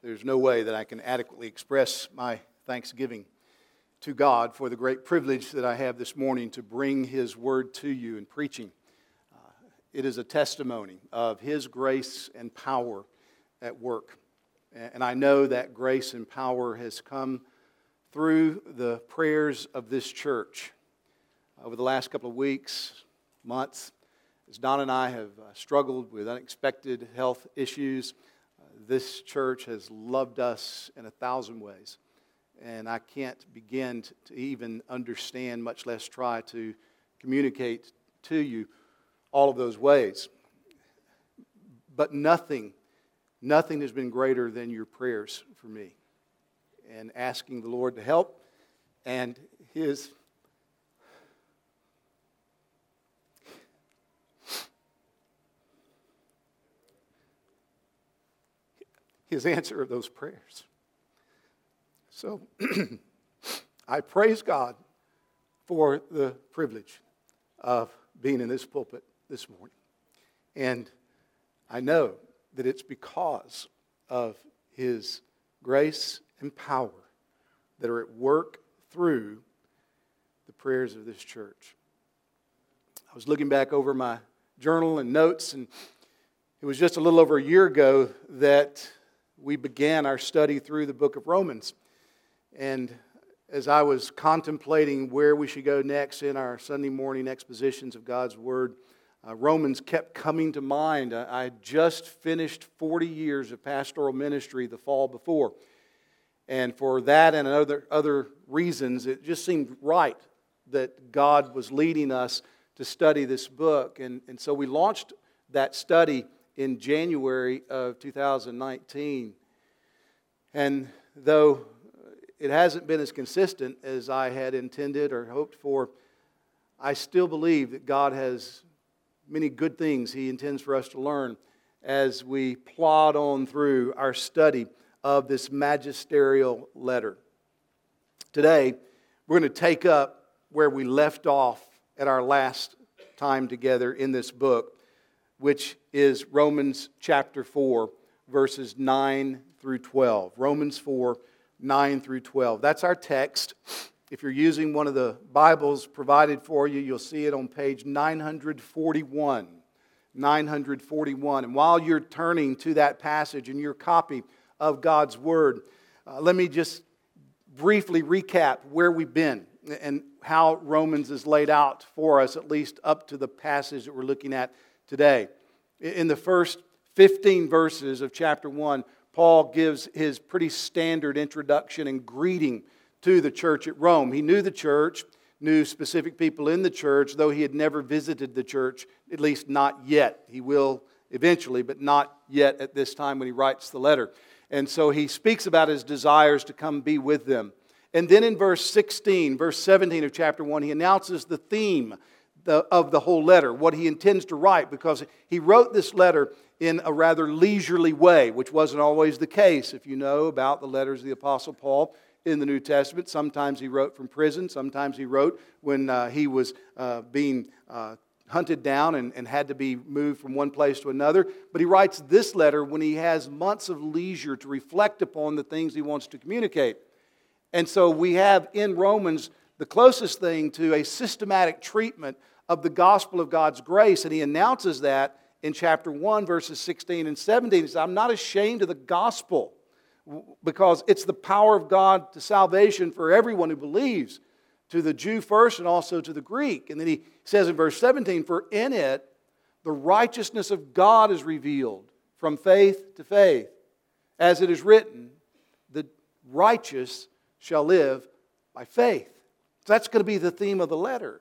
There's no way that I can adequately express my thanksgiving to God for the great privilege that I have this morning to bring His word to you in preaching. Uh, it is a testimony of His grace and power at work. And I know that grace and power has come through the prayers of this church. Over the last couple of weeks, months, as Don and I have uh, struggled with unexpected health issues, this church has loved us in a thousand ways. And I can't begin to even understand, much less try to communicate to you all of those ways. But nothing, nothing has been greater than your prayers for me and asking the Lord to help and His his answer of those prayers. So I praise God for the privilege of being in this pulpit this morning. And I know that it's because of his grace and power that are at work through the prayers of this church. I was looking back over my journal and notes, and it was just a little over a year ago that we began our study through the book of Romans. And as I was contemplating where we should go next in our Sunday morning expositions of God's Word, uh, Romans kept coming to mind. I, I just finished 40 years of pastoral ministry the fall before. And for that and other, other reasons, it just seemed right that God was leading us to study this book. And, and so we launched that study in January of 2019. And though it hasn't been as consistent as I had intended or hoped for, I still believe that God has many good things He intends for us to learn as we plod on through our study of this magisterial letter. Today, we're going to take up where we left off at our last time together in this book which is Romans chapter 4, verses 9 through 12. Romans 4, 9 through 12. That's our text. If you're using one of the Bibles provided for you, you'll see it on page 941. 941. And while you're turning to that passage in your copy of God's Word, uh, let me just briefly recap where we've been and how Romans is laid out for us, at least up to the passage that we're looking at today. In the first 15 verses of chapter 1, Paul gives his pretty standard introduction and greeting to the church at Rome. He knew the church, knew specific people in the church, though he had never visited the church, at least not yet. He will eventually, but not yet at this time when he writes the letter. And so he speaks about his desires to come be with them. And then in verse 16, verse 17 of chapter 1, he announces the theme the, of the whole letter, what he intends to write, because he wrote this letter in a rather leisurely way, which wasn't always the case. If you know about the letters of the Apostle Paul in the New Testament, sometimes he wrote from prison, sometimes he wrote when uh, he was uh, being uh, hunted down and, and had to be moved from one place to another. But he writes this letter when he has months of leisure to reflect upon the things he wants to communicate. And so we have in Romans the closest thing to a systematic treatment of the gospel of God's grace. And he announces that in chapter 1, verses 16 and 17. He says, I'm not ashamed of the gospel because it's the power of God to salvation for everyone who believes, to the Jew first and also to the Greek. And then he says in verse 17, For in it the righteousness of God is revealed from faith to faith. As it is written, the righteous shall live by faith. So that's going to be the theme of the letter.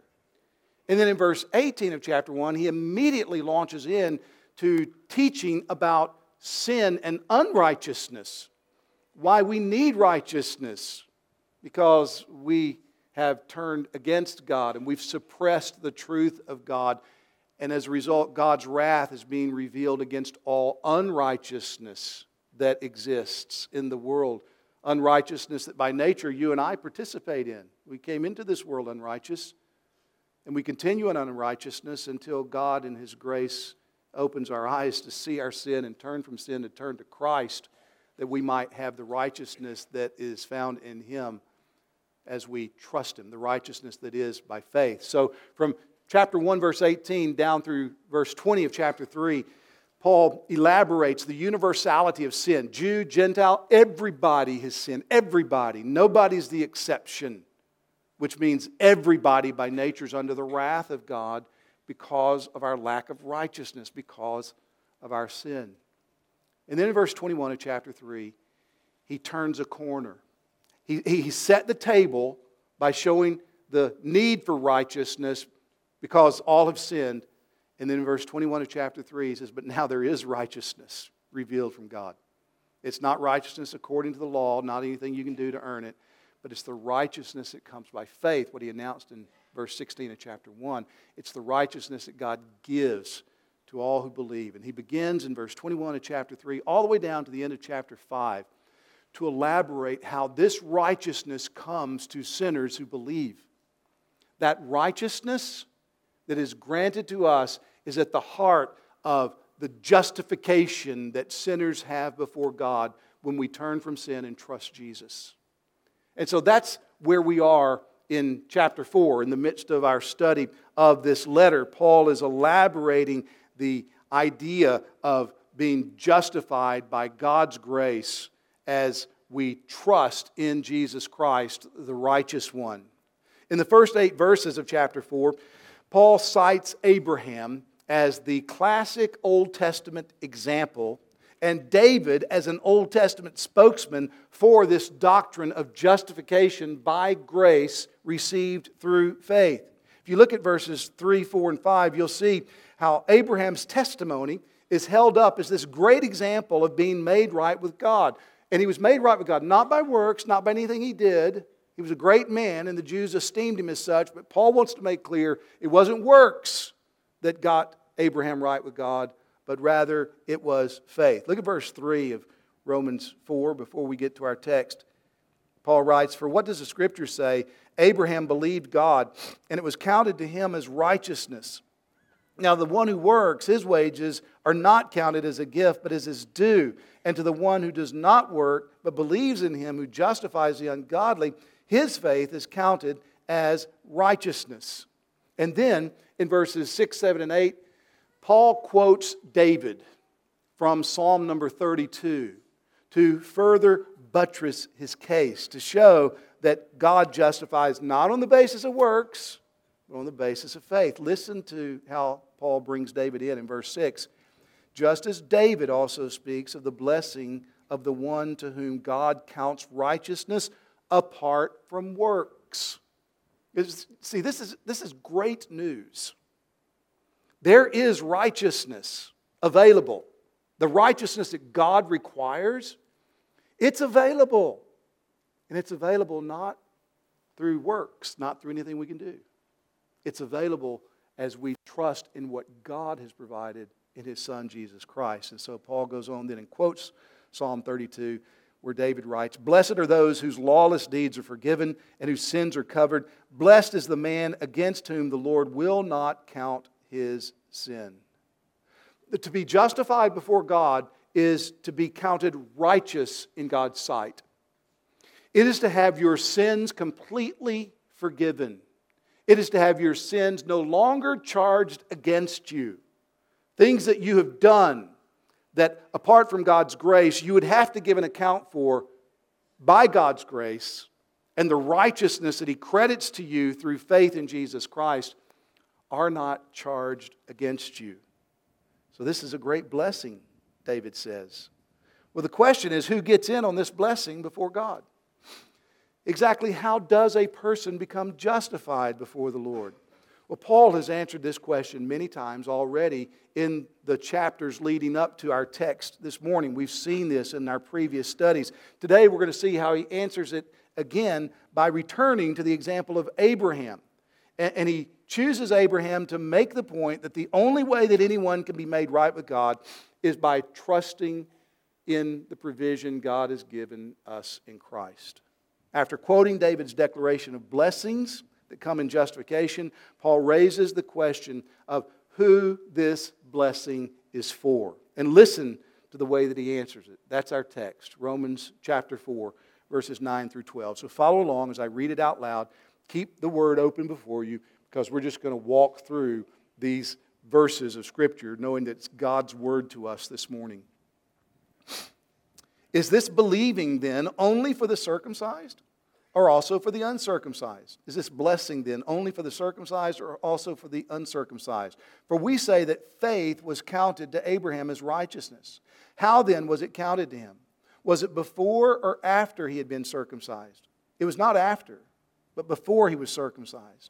And then in verse 18 of chapter 1, he immediately launches in to teaching about sin and unrighteousness. Why we need righteousness, because we have turned against God and we've suppressed the truth of God. And as a result, God's wrath is being revealed against all unrighteousness that exists in the world unrighteousness that by nature you and I participate in. We came into this world unrighteous, and we continue in unrighteousness until God, in His grace, opens our eyes to see our sin and turn from sin to turn to Christ. that we might have the righteousness that is found in Him as we trust Him, the righteousness that is by faith. So, from chapter 1, verse 18, down through verse 20 of chapter 3, Paul elaborates the universality of sin. Jew, Gentile, everybody has sinned. Everybody. Nobody's the exception, which means everybody by nature is under the wrath of God because of our lack of righteousness, because of our sin. And then in verse 21 of chapter 3, he turns a corner. He, he set the table by showing the need for righteousness because all have sinned. And then in verse 21 of chapter 3, he says, But now there is righteousness revealed from God. It's not righteousness according to the law, not anything you can do to earn it, but it's the righteousness that comes by faith, what he announced in verse 16 of chapter 1. It's the righteousness that God gives to all who believe. And he begins in verse 21 of chapter 3, all the way down to the end of chapter 5, to elaborate how this righteousness comes to sinners who believe. That righteousness that is granted to us is at the heart of the justification that sinners have before God when we turn from sin and trust Jesus. And so that's where we are in chapter 4, in the midst of our study of this letter. Paul is elaborating the idea of being justified by God's grace as we trust in Jesus Christ, the righteous one. In the first eight verses of chapter 4, Paul cites Abraham as the classic Old Testament example and David as an Old Testament spokesman for this doctrine of justification by grace received through faith. If you look at verses 3, 4, and 5, you'll see how Abraham's testimony is held up as this great example of being made right with God. And he was made right with God not by works, not by anything he did, he was a great man, and the Jews esteemed him as such, but Paul wants to make clear it wasn't works that got Abraham right with God, but rather it was faith. Look at verse 3 of Romans 4 before we get to our text. Paul writes, For what does the scripture say? Abraham believed God, and it was counted to him as righteousness. Now, the one who works, his wages are not counted as a gift, but as his due. And to the one who does not work, but believes in him who justifies the ungodly, his faith is counted as righteousness. And then in verses 6, 7, and 8, Paul quotes David from Psalm number 32 to further buttress his case, to show that God justifies not on the basis of works, but on the basis of faith. Listen to how Paul brings David in in verse 6. Just as David also speaks of the blessing of the one to whom God counts righteousness apart from works. See, this is, this is great news. There is righteousness available. The righteousness that God requires, it's available. And it's available not through works, not through anything we can do. It's available as we trust in what God has provided in His Son, Jesus Christ. And so Paul goes on then and quotes Psalm 32 where David writes Blessed are those whose lawless deeds are forgiven and whose sins are covered. Blessed is the man against whom the Lord will not count his sin. To be justified before God is to be counted righteous in God's sight. It is to have your sins completely forgiven. It is to have your sins no longer charged against you. Things that you have done that apart from God's grace, you would have to give an account for by God's grace and the righteousness that He credits to you through faith in Jesus Christ are not charged against you. So, this is a great blessing, David says. Well, the question is who gets in on this blessing before God? Exactly how does a person become justified before the Lord? Well, Paul has answered this question many times already in the chapters leading up to our text this morning. We've seen this in our previous studies. Today, we're going to see how he answers it again by returning to the example of Abraham. And he chooses Abraham to make the point that the only way that anyone can be made right with God is by trusting in the provision God has given us in Christ. After quoting David's declaration of blessings, that come in justification, Paul raises the question of who this blessing is for. And listen to the way that he answers it. That's our text, Romans chapter 4, verses 9 through 12. So follow along as I read it out loud. Keep the word open before you because we're just going to walk through these verses of Scripture knowing that it's God's word to us this morning. Is this believing then only for the circumcised or also for the uncircumcised? Is this blessing then only for the circumcised or also for the uncircumcised? For we say that faith was counted to Abraham as righteousness. How then was it counted to him? Was it before or after he had been circumcised? It was not after, but before he was circumcised.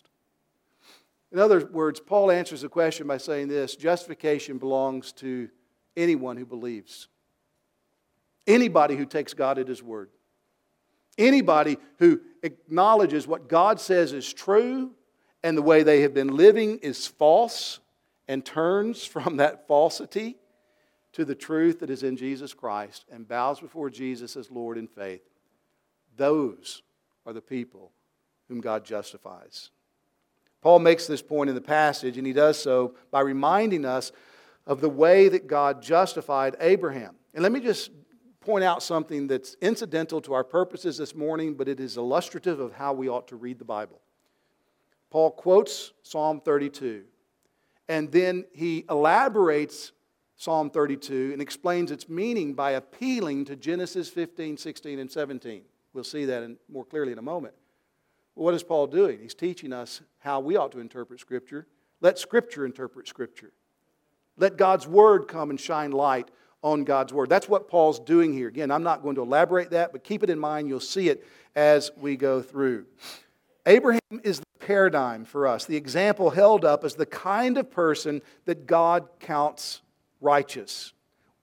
In other words, Paul answers the question by saying this justification belongs to anyone who believes, anybody who takes God at his word. Anybody who acknowledges what God says is true and the way they have been living is false and turns from that falsity to the truth that is in Jesus Christ and bows before Jesus as Lord in faith, those are the people whom God justifies. Paul makes this point in the passage, and he does so by reminding us of the way that God justified Abraham. And let me just point out something that's incidental to our purposes this morning, but it is illustrative of how we ought to read the Bible. Paul quotes Psalm 32, and then he elaborates Psalm 32 and explains its meaning by appealing to Genesis 15, 16, and 17. We'll see that in, more clearly in a moment. What is Paul doing? He's teaching us how we ought to interpret Scripture. Let Scripture interpret Scripture. Let God's Word come and shine light on God's Word. That's what Paul's doing here. Again, I'm not going to elaborate that, but keep it in mind. You'll see it as we go through. Abraham is the paradigm for us, the example held up as the kind of person that God counts righteous.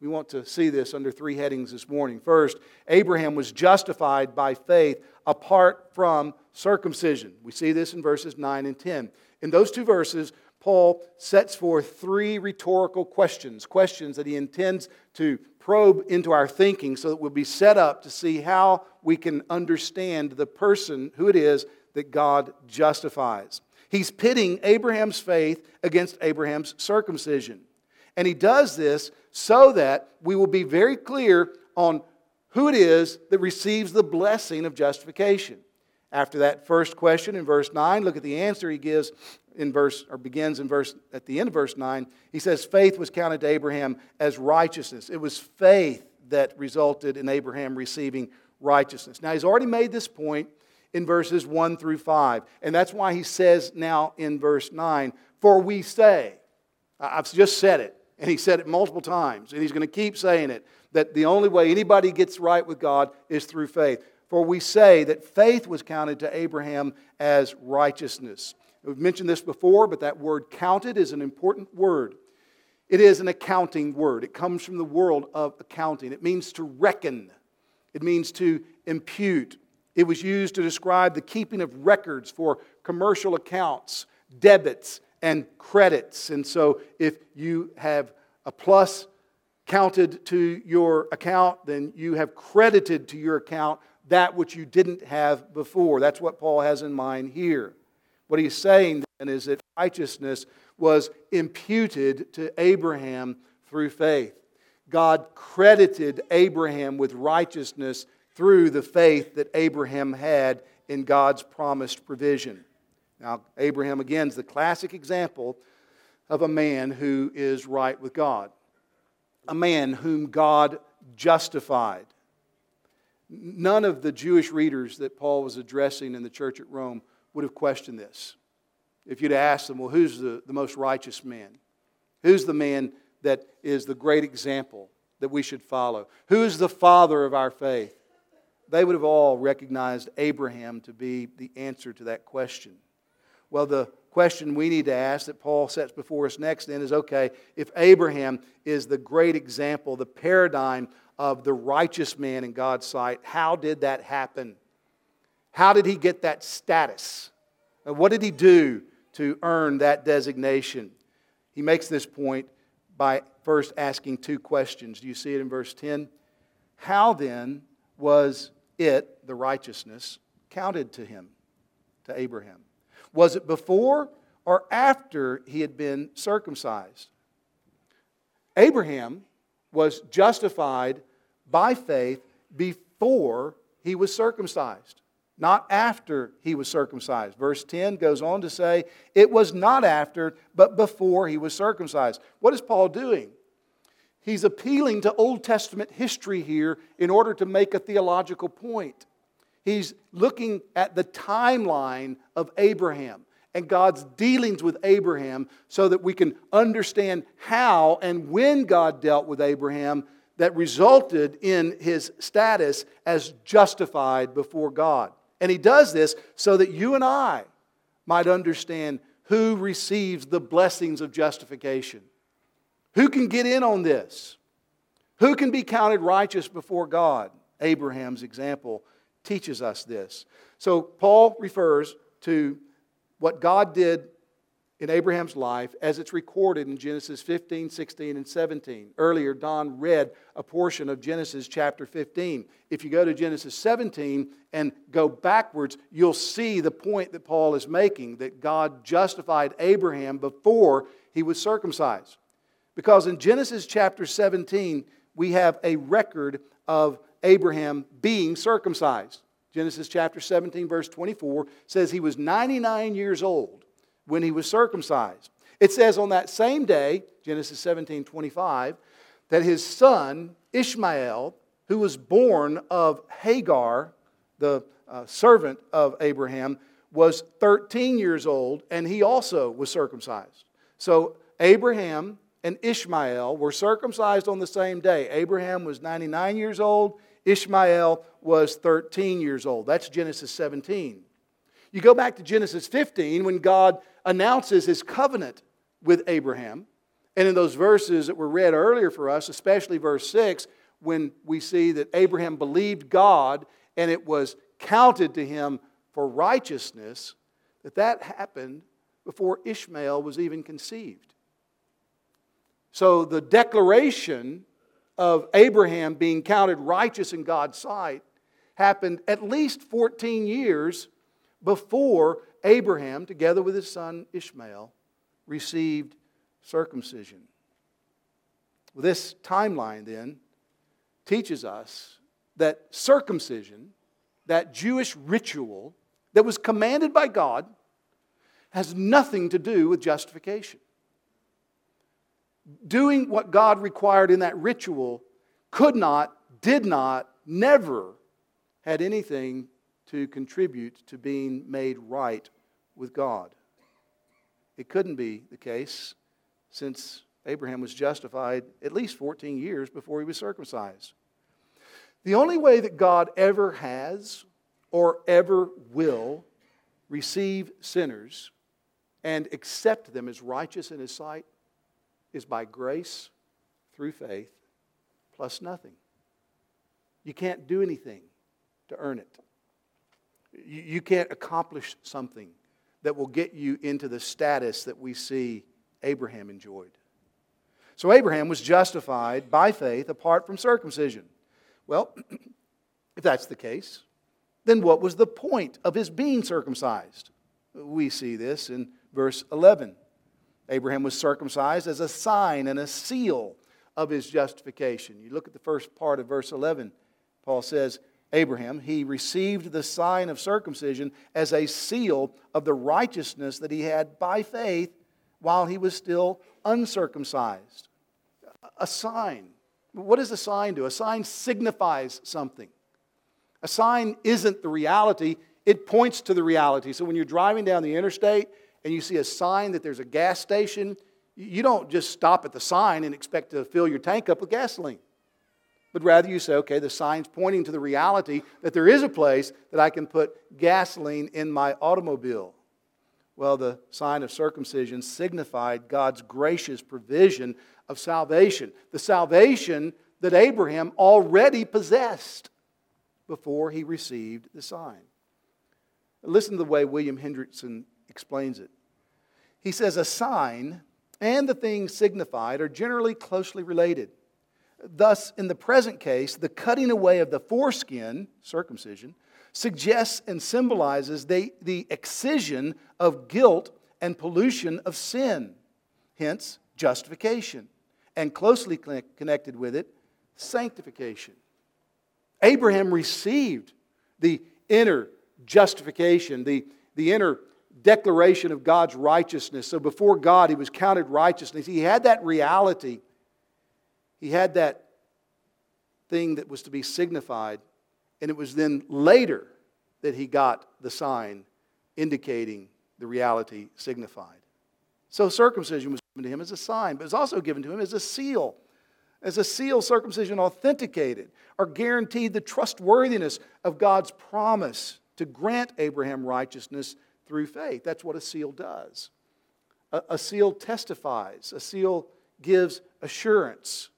We want to see this under three headings this morning. First, Abraham was justified by faith apart from circumcision. We see this in verses 9 and 10. In those two verses, Paul sets forth three rhetorical questions, questions that he intends to probe into our thinking so that we'll be set up to see how we can understand the person, who it is that God justifies. He's pitting Abraham's faith against Abraham's circumcision. And he does this so that we will be very clear on who it is that receives the blessing of justification. After that first question in verse 9, look at the answer he gives in verse or begins in verse at the end of verse 9 he says faith was counted to abraham as righteousness. It was faith that resulted in abraham receiving righteousness. Now he's already made this point in verses 1 through 5 and that's why he says now in verse 9 for we say i've just said it and he said it multiple times and he's going to keep saying it that the only way anybody gets right with god is through faith for we say that faith was counted to abraham as righteousness We've mentioned this before, but that word counted is an important word. It is an accounting word. It comes from the world of accounting. It means to reckon, it means to impute. It was used to describe the keeping of records for commercial accounts, debits, and credits. And so if you have a plus counted to your account, then you have credited to your account that which you didn't have before. That's what Paul has in mind here. What he's saying then is that righteousness was imputed to Abraham through faith. God credited Abraham with righteousness through the faith that Abraham had in God's promised provision. Now, Abraham, again, is the classic example of a man who is right with God, a man whom God justified. None of the Jewish readers that Paul was addressing in the church at Rome would have questioned this. If you'd asked them, well, who's the, the most righteous man? Who's the man that is the great example that we should follow? Who's the father of our faith? They would have all recognized Abraham to be the answer to that question. Well, the question we need to ask that Paul sets before us next then is okay, if Abraham is the great example, the paradigm of the righteous man in God's sight. How did that happen? How did he get that status? And what did he do to earn that designation? He makes this point by first asking two questions. Do you see it in verse 10? How then was it, the righteousness, counted to him, to Abraham? Was it before or after he had been circumcised? Abraham was justified by faith before he was circumcised, not after he was circumcised. Verse 10 goes on to say, It was not after, but before he was circumcised. What is Paul doing? He's appealing to Old Testament history here in order to make a theological point. He's looking at the timeline of Abraham and God's dealings with Abraham so that we can understand how and when God dealt with Abraham that resulted in his status as justified before God. And he does this so that you and I might understand who receives the blessings of justification. Who can get in on this? Who can be counted righteous before God? Abraham's example teaches us this. So Paul refers to what God did in Abraham's life as it's recorded in Genesis 15, 16, and 17. Earlier, Don read a portion of Genesis chapter 15. If you go to Genesis 17 and go backwards, you'll see the point that Paul is making that God justified Abraham before he was circumcised. Because in Genesis chapter 17, we have a record of Abraham being circumcised. Genesis chapter 17, verse 24 says he was 99 years old when he was circumcised. It says on that same day, Genesis 17, 25, that his son Ishmael, who was born of Hagar, the uh, servant of Abraham, was 13 years old and he also was circumcised. So Abraham and Ishmael were circumcised on the same day. Abraham was 99 years old, Ishmael was 13 years old. That's Genesis 17. You go back to Genesis 15 when God announces his covenant with Abraham. And in those verses that were read earlier for us, especially verse 6, when we see that Abraham believed God and it was counted to him for righteousness, that that happened before Ishmael was even conceived. So the declaration of Abraham being counted righteous in God's sight happened at least 14 years before Abraham, together with his son Ishmael, received circumcision. This timeline then teaches us that circumcision, that Jewish ritual that was commanded by God, has nothing to do with justification doing what God required in that ritual could not, did not, never had anything to contribute to being made right with God. It couldn't be the case since Abraham was justified at least 14 years before he was circumcised. The only way that God ever has or ever will receive sinners and accept them as righteous in his sight is by grace through faith plus nothing. You can't do anything to earn it. You can't accomplish something that will get you into the status that we see Abraham enjoyed. So Abraham was justified by faith apart from circumcision. Well, if that's the case, then what was the point of his being circumcised? We see this in verse 11. Abraham was circumcised as a sign and a seal of his justification. You look at the first part of verse 11, Paul says, Abraham, he received the sign of circumcision as a seal of the righteousness that he had by faith while he was still uncircumcised. A sign. What does a sign do? A sign signifies something. A sign isn't the reality, it points to the reality. So when you're driving down the interstate and you see a sign that there's a gas station, you don't just stop at the sign and expect to fill your tank up with gasoline. But rather you say, okay, the sign's pointing to the reality that there is a place that I can put gasoline in my automobile. Well, the sign of circumcision signified God's gracious provision of salvation. The salvation that Abraham already possessed before he received the sign. Listen to the way William Hendriksen explains it. He says, A sign and the thing signified are generally closely related. Thus, in the present case, the cutting away of the foreskin, circumcision, suggests and symbolizes the, the excision of guilt and pollution of sin, hence, justification, and closely connected with it, sanctification. Abraham received the inner justification, the, the inner declaration of God's righteousness. So before God, he was counted righteousness. He had that reality, he had that thing that was to be signified. And it was then later that he got the sign indicating the reality signified. So circumcision was given to him as a sign, but it was also given to him as a seal. As a seal, circumcision authenticated or guaranteed the trustworthiness of God's promise to grant Abraham righteousness through faith. That's what a seal does. A, a seal testifies, a seal gives assurance.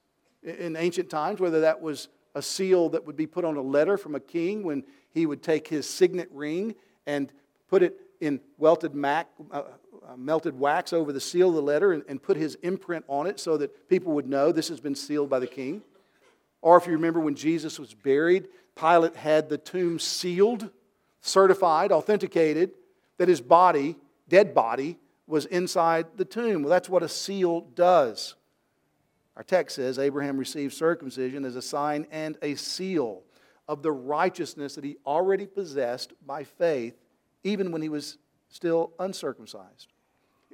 In ancient times, whether that was a seal that would be put on a letter from a king when he would take his signet ring and put it in welted mac, uh, uh, melted wax over the seal of the letter and, and put his imprint on it so that people would know this has been sealed by the king. Or if you remember when Jesus was buried, Pilate had the tomb sealed, certified, authenticated that his body, dead body, was inside the tomb. Well, that's what a seal does. Our text says Abraham received circumcision as a sign and a seal of the righteousness that he already possessed by faith, even when he was still uncircumcised.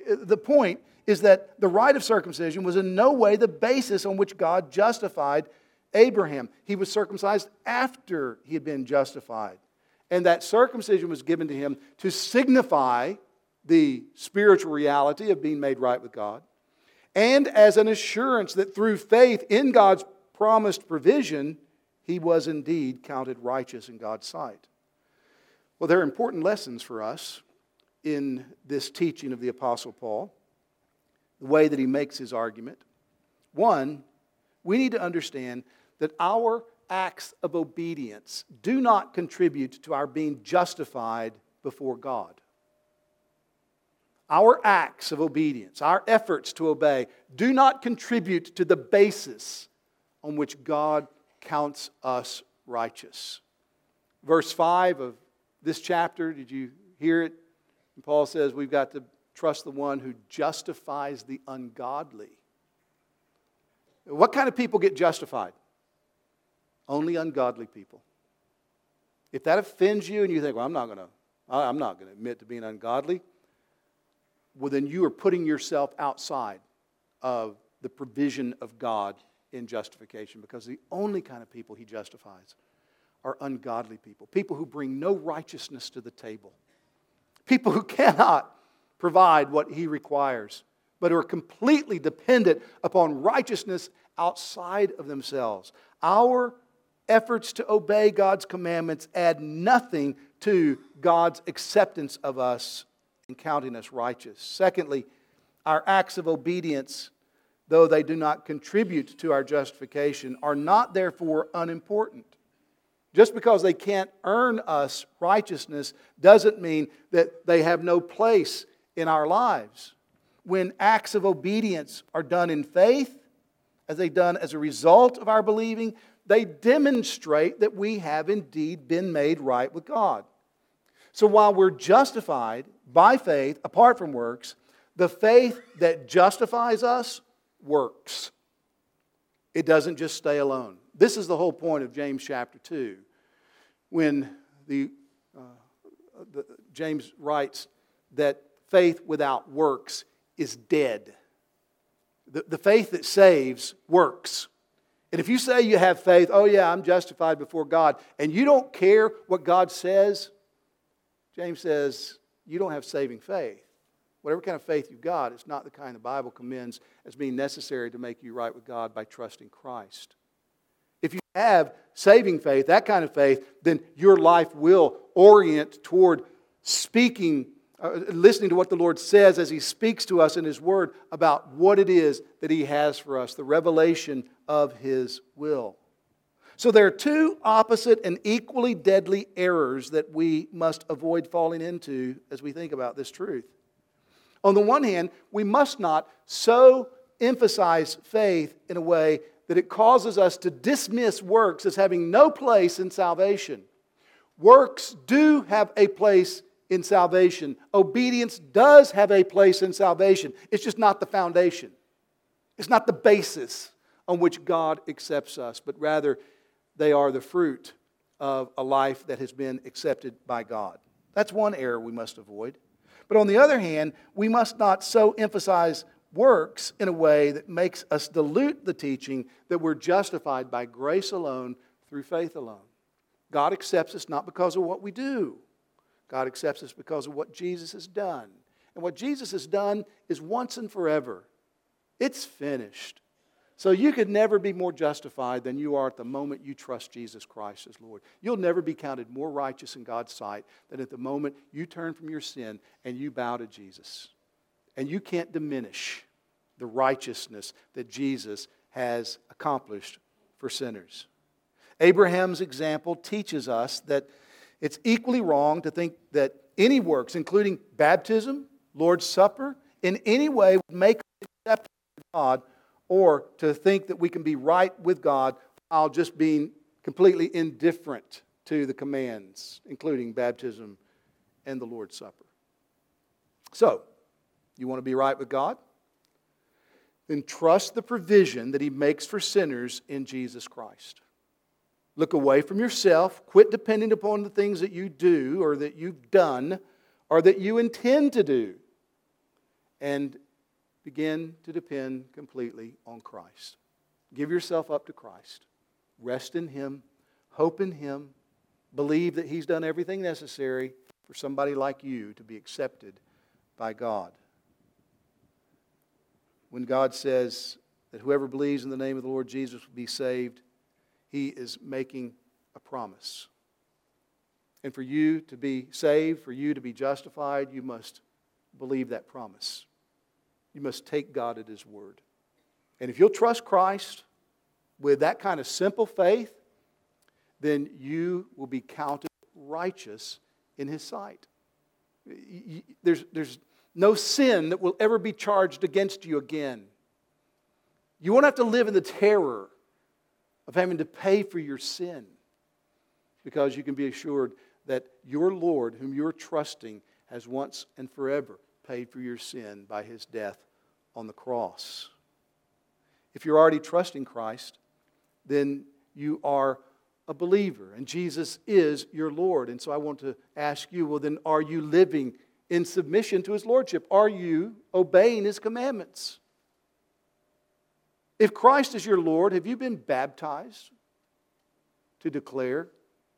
The point is that the rite of circumcision was in no way the basis on which God justified Abraham. He was circumcised after he had been justified. And that circumcision was given to him to signify the spiritual reality of being made right with God and as an assurance that through faith in God's promised provision, he was indeed counted righteous in God's sight. Well, there are important lessons for us in this teaching of the Apostle Paul, the way that he makes his argument. One, we need to understand that our acts of obedience do not contribute to our being justified before God. Our acts of obedience, our efforts to obey, do not contribute to the basis on which God counts us righteous. Verse 5 of this chapter, did you hear it? Paul says we've got to trust the one who justifies the ungodly. What kind of people get justified? Only ungodly people. If that offends you and you think, well, I'm not going to, I'm not going to admit to being ungodly, well, then you are putting yourself outside of the provision of God in justification because the only kind of people he justifies are ungodly people, people who bring no righteousness to the table, people who cannot provide what he requires, but who are completely dependent upon righteousness outside of themselves. Our efforts to obey God's commandments add nothing to God's acceptance of us and counting us righteous. Secondly, our acts of obedience, though they do not contribute to our justification, are not therefore unimportant. Just because they can't earn us righteousness doesn't mean that they have no place in our lives. When acts of obedience are done in faith, as they done as a result of our believing, they demonstrate that we have indeed been made right with God. So while we're justified by faith, apart from works, the faith that justifies us works. It doesn't just stay alone. This is the whole point of James chapter 2. When the, uh, the, James writes that faith without works is dead. The, the faith that saves works. And if you say you have faith, oh yeah, I'm justified before God, and you don't care what God says, James says, you don't have saving faith. Whatever kind of faith you've got, it's not the kind the Bible commends as being necessary to make you right with God by trusting Christ. If you have saving faith, that kind of faith, then your life will orient toward speaking uh, listening to what the Lord says as He speaks to us in His Word about what it is that He has for us, the revelation of His will. So there are two opposite and equally deadly errors that we must avoid falling into as we think about this truth. On the one hand, we must not so emphasize faith in a way that it causes us to dismiss works as having no place in salvation. Works do have a place in salvation. Obedience does have a place in salvation. It's just not the foundation, it's not the basis on which God accepts us, but rather they are the fruit of a life that has been accepted by God. That's one error we must avoid. But on the other hand, we must not so emphasize works in a way that makes us dilute the teaching that we're justified by grace alone through faith alone. God accepts us not because of what we do, God accepts us because of what Jesus has done. And what Jesus has done is once and forever. It's finished. So you could never be more justified than you are at the moment you trust Jesus Christ as Lord. You'll never be counted more righteous in God's sight than at the moment you turn from your sin and you bow to Jesus. And you can't diminish the righteousness that Jesus has accomplished for sinners. Abraham's example teaches us that it's equally wrong to think that any works, including baptism, Lord's Supper, in any way would make us acceptable to God, or to think that we can be right with God while just being completely indifferent to the commands, including baptism and the Lord's Supper. So, you want to be right with God? Then trust the provision that He makes for sinners in Jesus Christ. Look away from yourself. Quit depending upon the things that you do or that you've done or that you intend to do. And begin to depend completely on Christ. Give yourself up to Christ. Rest in Him. Hope in Him. Believe that He's done everything necessary for somebody like you to be accepted by God. When God says that whoever believes in the name of the Lord Jesus will be saved, he is making a promise. And for you to be saved, for you to be justified, you must believe that promise. You must take God at His word. And if you'll trust Christ with that kind of simple faith, then you will be counted righteous in His sight. There's, there's no sin that will ever be charged against you again. You won't have to live in the terror of having to pay for your sin because you can be assured that your Lord, whom you're trusting, has once and forever paid for your sin by his death on the cross. If you're already trusting Christ, then you are a believer, and Jesus is your Lord. And so I want to ask you well, then, are you living in submission to his Lordship? Are you obeying his commandments? If Christ is your Lord, have you been baptized to declare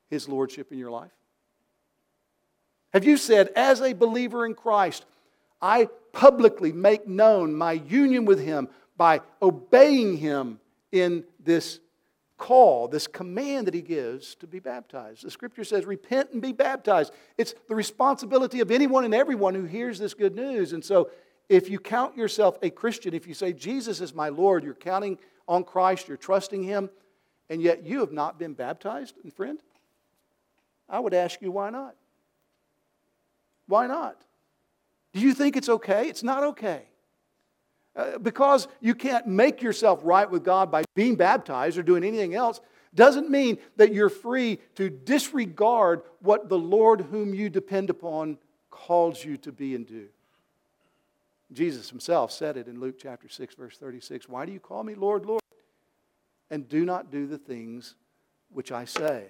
his lordship in your life? Have you said, as a believer in Christ, I publicly make known my union with him by obeying him in this call, this command that he gives to be baptized. The scripture says, repent and be baptized. It's the responsibility of anyone and everyone who hears this good news. And so if you count yourself a Christian, if you say, Jesus is my Lord, you're counting on Christ, you're trusting Him, and yet you have not been baptized, and friend, I would ask you, why not? Why not? Do you think it's okay? It's not okay. Uh, because you can't make yourself right with God by being baptized or doing anything else doesn't mean that you're free to disregard what the Lord whom you depend upon calls you to be and do. Jesus himself said it in Luke chapter 6, verse 36 Why do you call me Lord, Lord? And do not do the things which I say.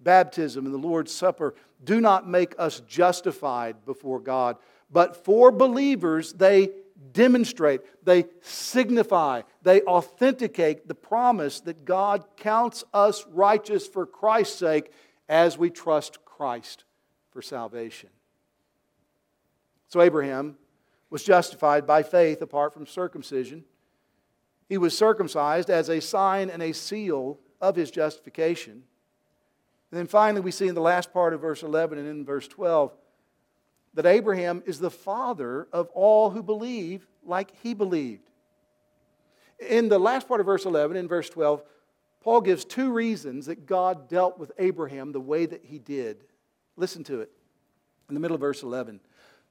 Baptism and the Lord's Supper do not make us justified before God, but for believers, they demonstrate, they signify, they authenticate the promise that God counts us righteous for Christ's sake as we trust Christ for salvation. So, Abraham was justified by faith apart from circumcision. He was circumcised as a sign and a seal of his justification. And then finally, we see in the last part of verse 11 and in verse 12 that Abraham is the father of all who believe like he believed. In the last part of verse 11, and verse 12, Paul gives two reasons that God dealt with Abraham the way that he did. Listen to it. In the middle of verse 11,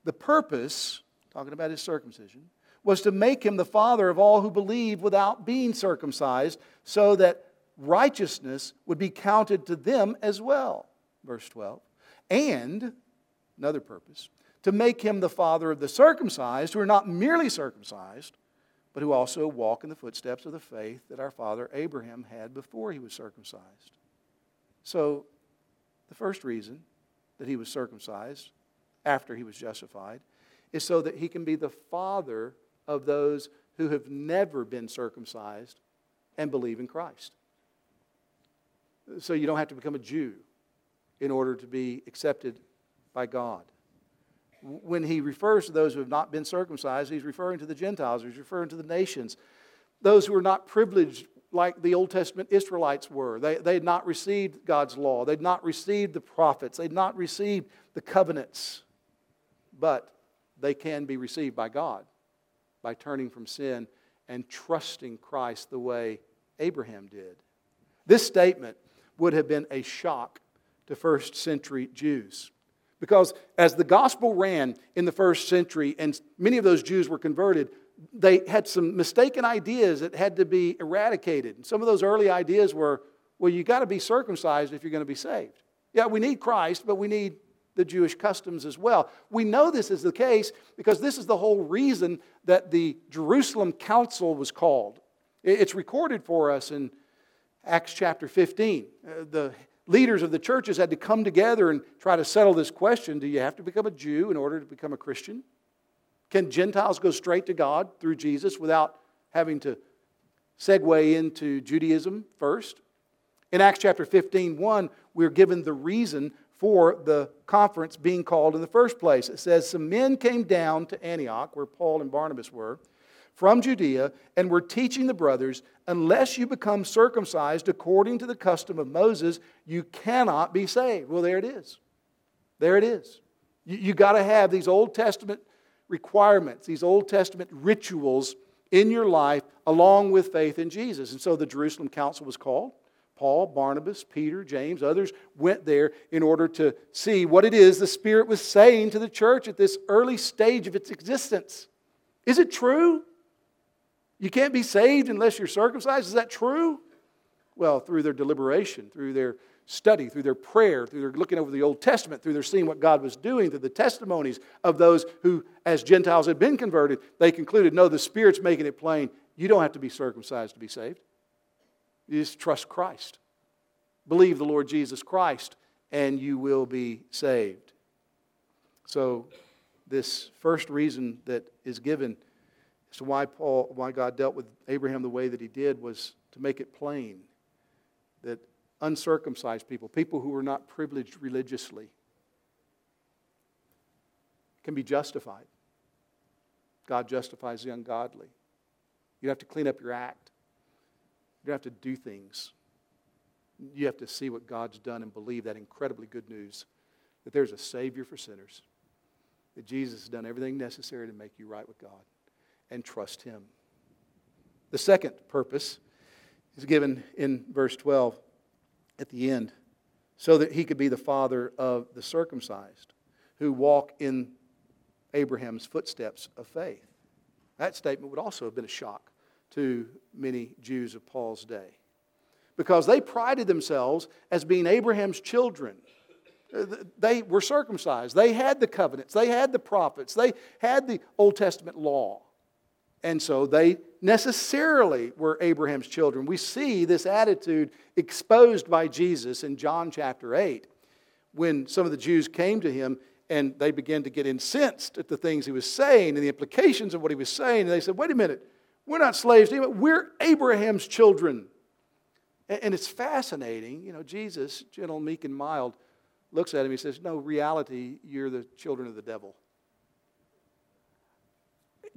the purpose, talking about his circumcision, was to make him the father of all who believe without being circumcised, so that righteousness would be counted to them as well. Verse 12. And, another purpose, to make him the father of the circumcised, who are not merely circumcised, but who also walk in the footsteps of the faith that our father Abraham had before he was circumcised. So, the first reason that he was circumcised after he was justified is so that he can be the father of those who have never been circumcised and believe in Christ. So you don't have to become a Jew in order to be accepted by God. When he refers to those who have not been circumcised, he's referring to the Gentiles, he's referring to the nations, those who are not privileged like the Old Testament Israelites were. They, they had not received God's law, they'd not received the prophets, they'd not received the covenants, but they can be received by God by turning from sin and trusting Christ the way Abraham did. This statement would have been a shock to first century Jews. Because as the gospel ran in the first century and many of those Jews were converted, they had some mistaken ideas that had to be eradicated. And some of those early ideas were well, you got to be circumcised if you're going to be saved. Yeah, we need Christ, but we need the Jewish customs as well. We know this is the case because this is the whole reason that the Jerusalem Council was called. It's recorded for us in Acts chapter 15. Uh, the leaders of the churches had to come together and try to settle this question Do you have to become a Jew in order to become a Christian? Can Gentiles go straight to God through Jesus without having to segue into Judaism first? In Acts chapter 15, 1, we're given the reason for the conference being called in the first place. It says, Some men came down to Antioch, where Paul and Barnabas were, from Judea, and were teaching the brothers, Unless you become circumcised according to the custom of Moses, you cannot be saved. Well, there it is. There it is. You, you got to have these Old Testament requirements, these Old Testament rituals in your life along with faith in Jesus. And so the Jerusalem Council was called. Paul, Barnabas, Peter, James, others went there in order to see what it is the Spirit was saying to the church at this early stage of its existence. Is it true? You can't be saved unless you're circumcised? Is that true? Well, through their deliberation, through their study, through their prayer, through their looking over the Old Testament, through their seeing what God was doing, through the testimonies of those who, as Gentiles had been converted, they concluded, no, the Spirit's making it plain. You don't have to be circumcised to be saved. You just trust Christ. Believe the Lord Jesus Christ, and you will be saved. So, this first reason that is given as to why Paul, why God dealt with Abraham the way that he did was to make it plain that uncircumcised people, people who were not privileged religiously, can be justified. God justifies the ungodly. You have to clean up your act. You have to do things. You have to see what God's done and believe that incredibly good news that there's a Savior for sinners, that Jesus has done everything necessary to make you right with God, and trust Him. The second purpose is given in verse 12 at the end so that he could be the father of the circumcised who walk in Abraham's footsteps of faith. That statement would also have been a shock to many Jews of Paul's day because they prided themselves as being Abraham's children. Uh, they were circumcised. They had the covenants. They had the prophets. They had the Old Testament law. And so they necessarily were Abraham's children. We see this attitude exposed by Jesus in John chapter 8 when some of the Jews came to him and they began to get incensed at the things he was saying and the implications of what he was saying. And they said, Wait a minute, we're not slaves to. We're Abraham's children. And it's fascinating. You know, Jesus, gentle, meek, and mild, looks at him. He says, No, reality, you're the children of the devil.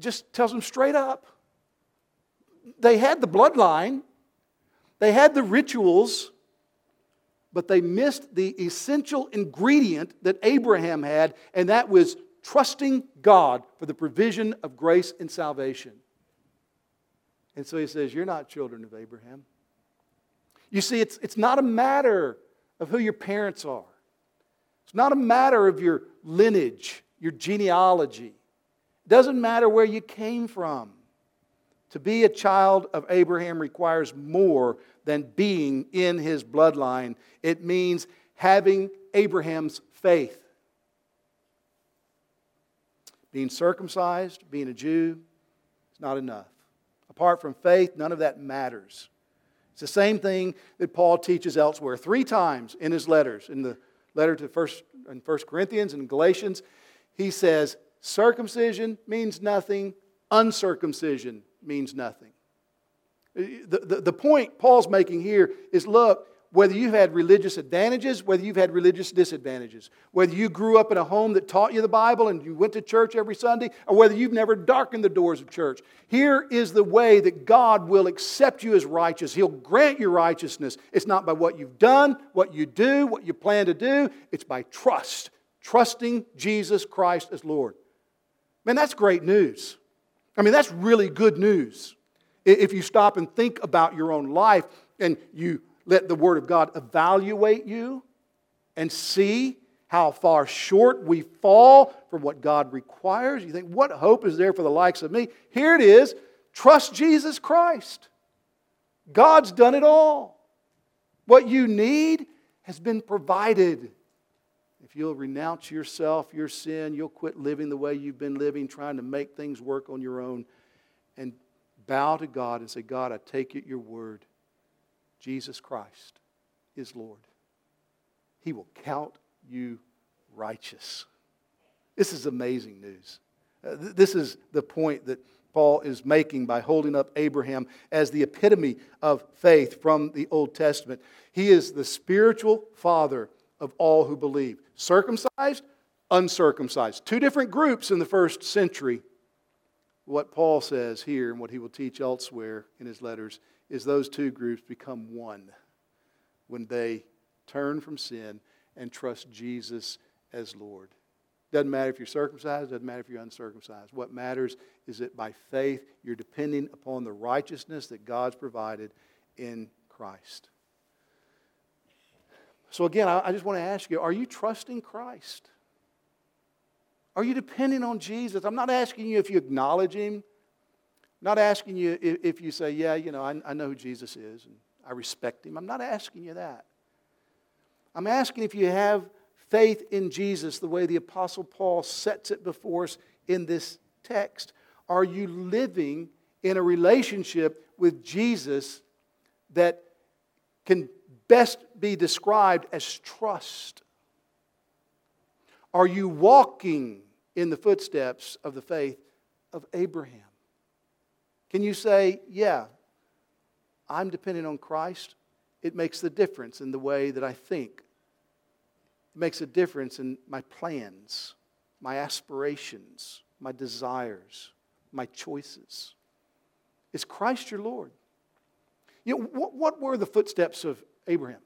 Just tells them straight up. They had the bloodline, they had the rituals, but they missed the essential ingredient that Abraham had, and that was trusting God for the provision of grace and salvation. And so he says, You're not children of Abraham. You see, it's, it's not a matter of who your parents are, it's not a matter of your lineage, your genealogy. It doesn't matter where you came from. To be a child of Abraham requires more than being in his bloodline, it means having Abraham's faith. Being circumcised, being a Jew, is not enough. Apart from faith, none of that matters. It's the same thing that Paul teaches elsewhere. Three times in his letters, in the letter to first in 1 Corinthians and Galatians, he says, circumcision means nothing, uncircumcision means nothing. The, the, the point Paul's making here is look, whether you've had religious advantages, whether you've had religious disadvantages, whether you grew up in a home that taught you the Bible and you went to church every Sunday, or whether you've never darkened the doors of church, here is the way that God will accept you as righteous. He'll grant you righteousness. It's not by what you've done, what you do, what you plan to do, it's by trust, trusting Jesus Christ as Lord. Man, that's great news. I mean, that's really good news. If you stop and think about your own life and you let the Word of God evaluate you and see how far short we fall from what God requires. You think, what hope is there for the likes of me? Here it is trust Jesus Christ. God's done it all. What you need has been provided. If you'll renounce yourself, your sin, you'll quit living the way you've been living, trying to make things work on your own, and bow to God and say, God, I take it your word. Jesus Christ is Lord. He will count you righteous. This is amazing news. Uh, th- this is the point that Paul is making by holding up Abraham as the epitome of faith from the Old Testament. He is the spiritual father of all who believe circumcised, uncircumcised. Two different groups in the first century. What Paul says here and what he will teach elsewhere in his letters is those two groups become one when they turn from sin and trust Jesus as Lord. Doesn't matter if you're circumcised, doesn't matter if you're uncircumcised. What matters is that by faith you're depending upon the righteousness that God's provided in Christ. So, again, I just want to ask you are you trusting Christ? Are you depending on Jesus? I'm not asking you if you acknowledge Him not asking you if you say, Yeah, you know, I, I know who Jesus is and I respect him. I'm not asking you that. I'm asking if you have faith in Jesus the way the Apostle Paul sets it before us in this text. Are you living in a relationship with Jesus that can best be described as trust? Are you walking in the footsteps of the faith of Abraham? Can you say, yeah, I'm dependent on Christ? It makes the difference in the way that I think. It makes a difference in my plans, my aspirations, my desires, my choices. Is Christ your Lord? You know, what, what were the footsteps of Abraham?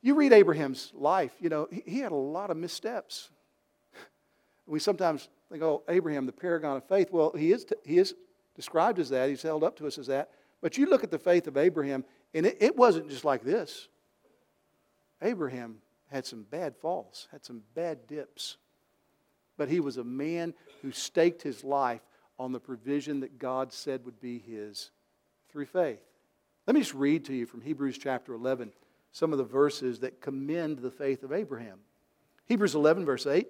You read Abraham's life, you know, he, he had a lot of missteps. We sometimes think, oh, Abraham, the paragon of faith. Well, he is, he is described as that. He's held up to us as that. But you look at the faith of Abraham, and it, it wasn't just like this. Abraham had some bad falls, had some bad dips. But he was a man who staked his life on the provision that God said would be his through faith. Let me just read to you from Hebrews chapter 11 some of the verses that commend the faith of Abraham. Hebrews 11, verse 8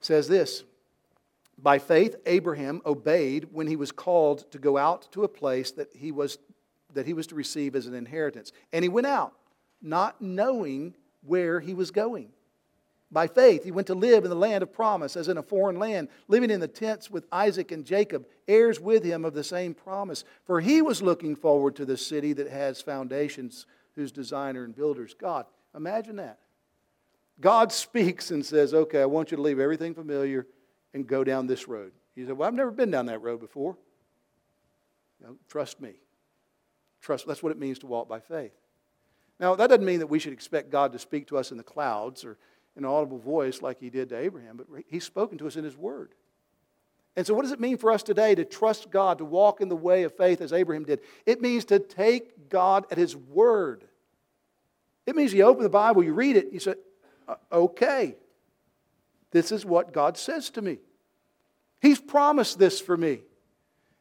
says this by faith, Abraham obeyed when he was called to go out to a place that he was, that he was to receive as an inheritance. And he went out, not knowing where he was going. By faith, he went to live in the land of promise, as in a foreign land, living in the tents with Isaac and Jacob, heirs with him of the same promise. For he was looking forward to the city that has foundations, whose designer and builder is God. Imagine that. God speaks and says, Okay, I want you to leave everything familiar and go down this road. He said, Well, I've never been down that road before. trust me. Trust, that's what it means to walk by faith. Now, that doesn't mean that we should expect God to speak to us in the clouds or in an audible voice like he did to Abraham, but he's spoken to us in his word. And so, what does it mean for us today to trust God, to walk in the way of faith as Abraham did? It means to take God at his word. It means you open the Bible, you read it, you say, uh, okay, this is what God says to me. He's promised this for me.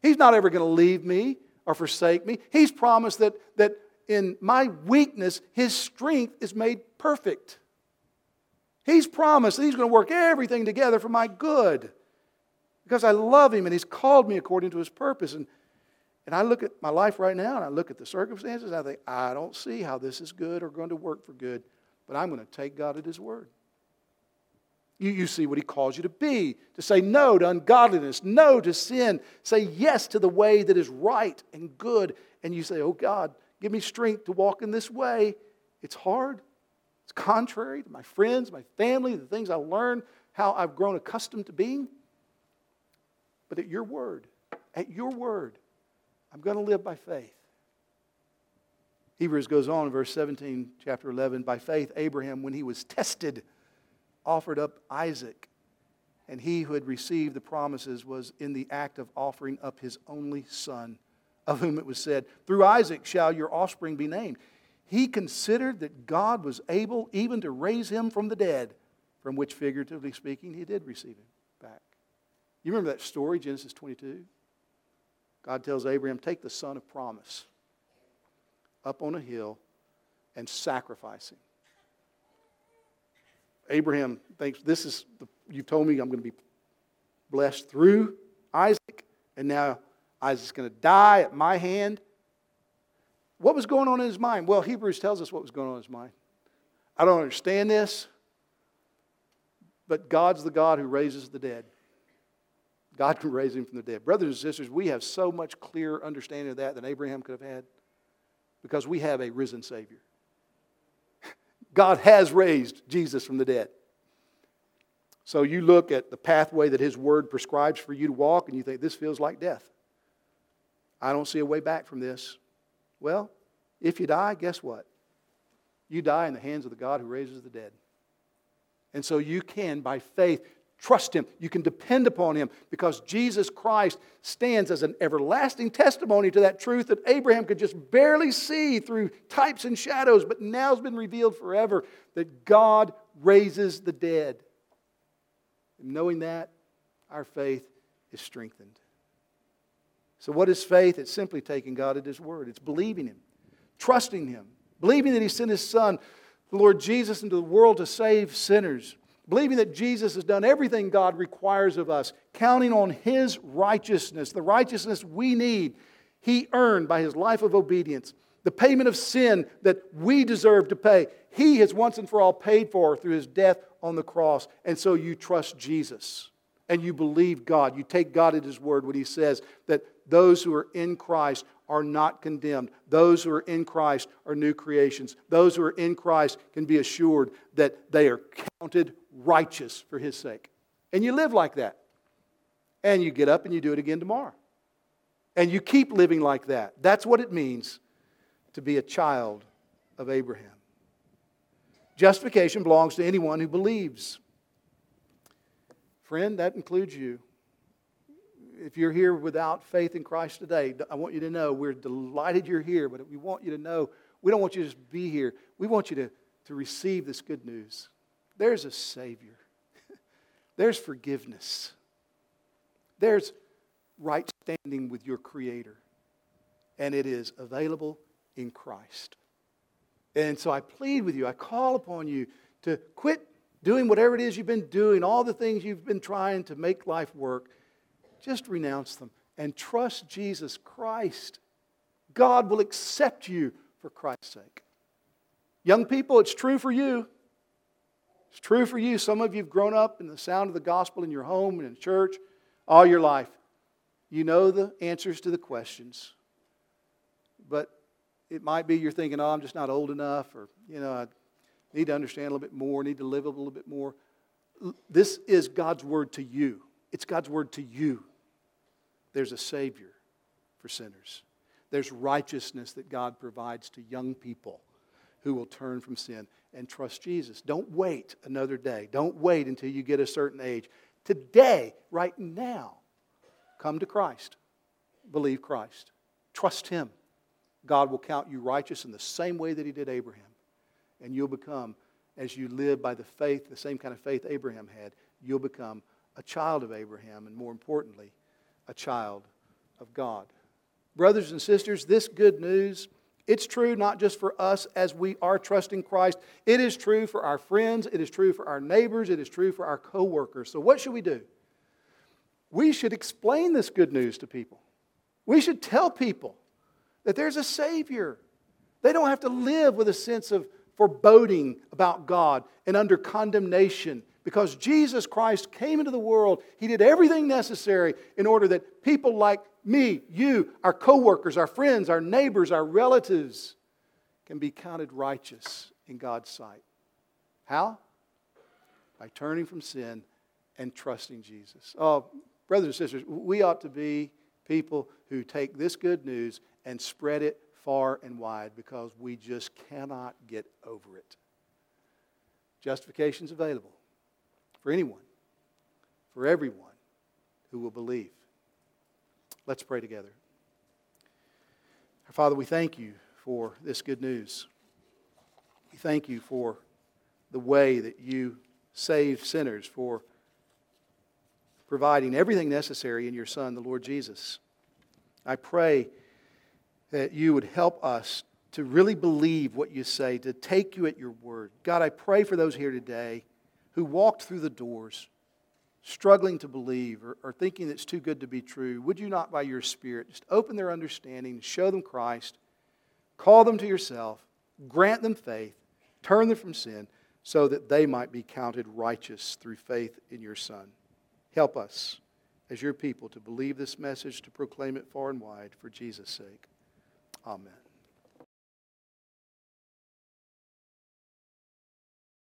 He's not ever going to leave me or forsake me. He's promised that, that in my weakness, His strength is made perfect. He's promised that He's going to work everything together for my good because I love Him and He's called me according to His purpose. And, and I look at my life right now and I look at the circumstances and I think, I don't see how this is good or going to work for good, but I'm going to take God at His word. You, you see what he calls you to be, to say no to ungodliness, no to sin, say yes to the way that is right and good. And you say, Oh God, give me strength to walk in this way. It's hard. It's contrary to my friends, my family, the things I learned, how I've grown accustomed to being. But at your word, at your word, I'm going to live by faith. Hebrews goes on in verse 17, chapter 11. By faith, Abraham, when he was tested, offered up Isaac. And he who had received the promises was in the act of offering up his only son, of whom it was said, Through Isaac shall your offspring be named. He considered that God was able even to raise him from the dead, from which, figuratively speaking, he did receive him back. You remember that story, Genesis 22? God tells Abraham, Take the son of promise up on a hill and sacrifice him. Abraham thinks, This is, the, you've told me I'm going to be blessed through Isaac, and now Isaac's going to die at my hand. What was going on in his mind? Well, Hebrews tells us what was going on in his mind. I don't understand this, but God's the God who raises the dead. God can raise him from the dead. Brothers and sisters, we have so much clearer understanding of that than Abraham could have had because we have a risen Savior. God has raised Jesus from the dead. So you look at the pathway that His Word prescribes for you to walk, and you think, this feels like death. I don't see a way back from this. Well, if you die, guess what? You die in the hands of the God who raises the dead. And so you can, by faith, Trust Him. You can depend upon Him because Jesus Christ stands as an everlasting testimony to that truth that Abraham could just barely see through types and shadows, but now has been revealed forever that God raises the dead. And knowing that, our faith is strengthened. So, what is faith? It's simply taking God at His word, it's believing Him, trusting Him, believing that He sent His Son, the Lord Jesus, into the world to save sinners believing that Jesus has done everything God requires of us, counting on His righteousness, the righteousness we need, He earned by His life of obedience. The payment of sin that we deserve to pay, He has once and for all paid for through His death on the cross. And so you trust Jesus and you believe God. You take God at His word when He says that those who are in Christ are not condemned. Those who are in Christ are new creations. Those who are in Christ can be assured that they are counted righteous for His sake. And you live like that. And you get up and you do it again tomorrow. And you keep living like that. That's what it means to be a child of Abraham. Justification belongs to anyone who believes. Friend, that includes you. If you're here without faith in Christ today, I want you to know we're delighted you're here, but we want you to know we don't want you to just be here. We want you to, to receive this good news. There's a Savior, there's forgiveness, there's right standing with your Creator, and it is available in Christ. And so I plead with you, I call upon you to quit doing whatever it is you've been doing, all the things you've been trying to make life work. Just renounce them and trust Jesus Christ. God will accept you for Christ's sake. Young people, it's true for you. It's true for you. Some of you have grown up in the sound of the gospel in your home and in church all your life. You know the answers to the questions. But it might be you're thinking, oh, I'm just not old enough, or, you know, I need to understand a little bit more, need to live a little bit more. This is God's word to you. It's God's word to you. There's a Savior for sinners, there's righteousness that God provides to young people who will turn from sin and trust Jesus. Don't wait another day. Don't wait until you get a certain age. Today, right now, come to Christ. Believe Christ. Trust Him. God will count you righteous in the same way that He did Abraham. And you'll become, as you live by the faith, the same kind of faith Abraham had, you'll become a child of Abraham, and more importantly, a child of God. Brothers and sisters, this good news, it's true not just for us as we are trusting Christ. It is true for our friends, it is true for our neighbors, it is true for our coworkers. So what should we do? We should explain this good news to people. We should tell people that there's a Savior. They don't have to live with a sense of foreboding about God and under condemnation because Jesus Christ came into the world. He did everything necessary in order that people like me, you, our coworkers, our friends, our neighbors, our relatives can be counted righteous in God's sight. How? By turning from sin and trusting Jesus. Oh, brothers and sisters, we ought to be people who take this good news and spread it far and wide because we just cannot get over it. Justification is available for anyone, for everyone who will believe. Let's pray together. Our Father, we thank you for this good news. We thank you for the way that you save sinners, for providing everything necessary in your Son, the Lord Jesus. I pray that you would help us to really believe what you say, to take you at your word. God, I pray for those here today who walked through the doors struggling to believe or, or thinking it's too good to be true. Would you not, by your Spirit, just open their understanding, show them Christ, call them to yourself, grant them faith, turn them from sin, so that they might be counted righteous through faith in your Son. Help us as your people to believe this message, to proclaim it far and wide for Jesus' sake. Amen.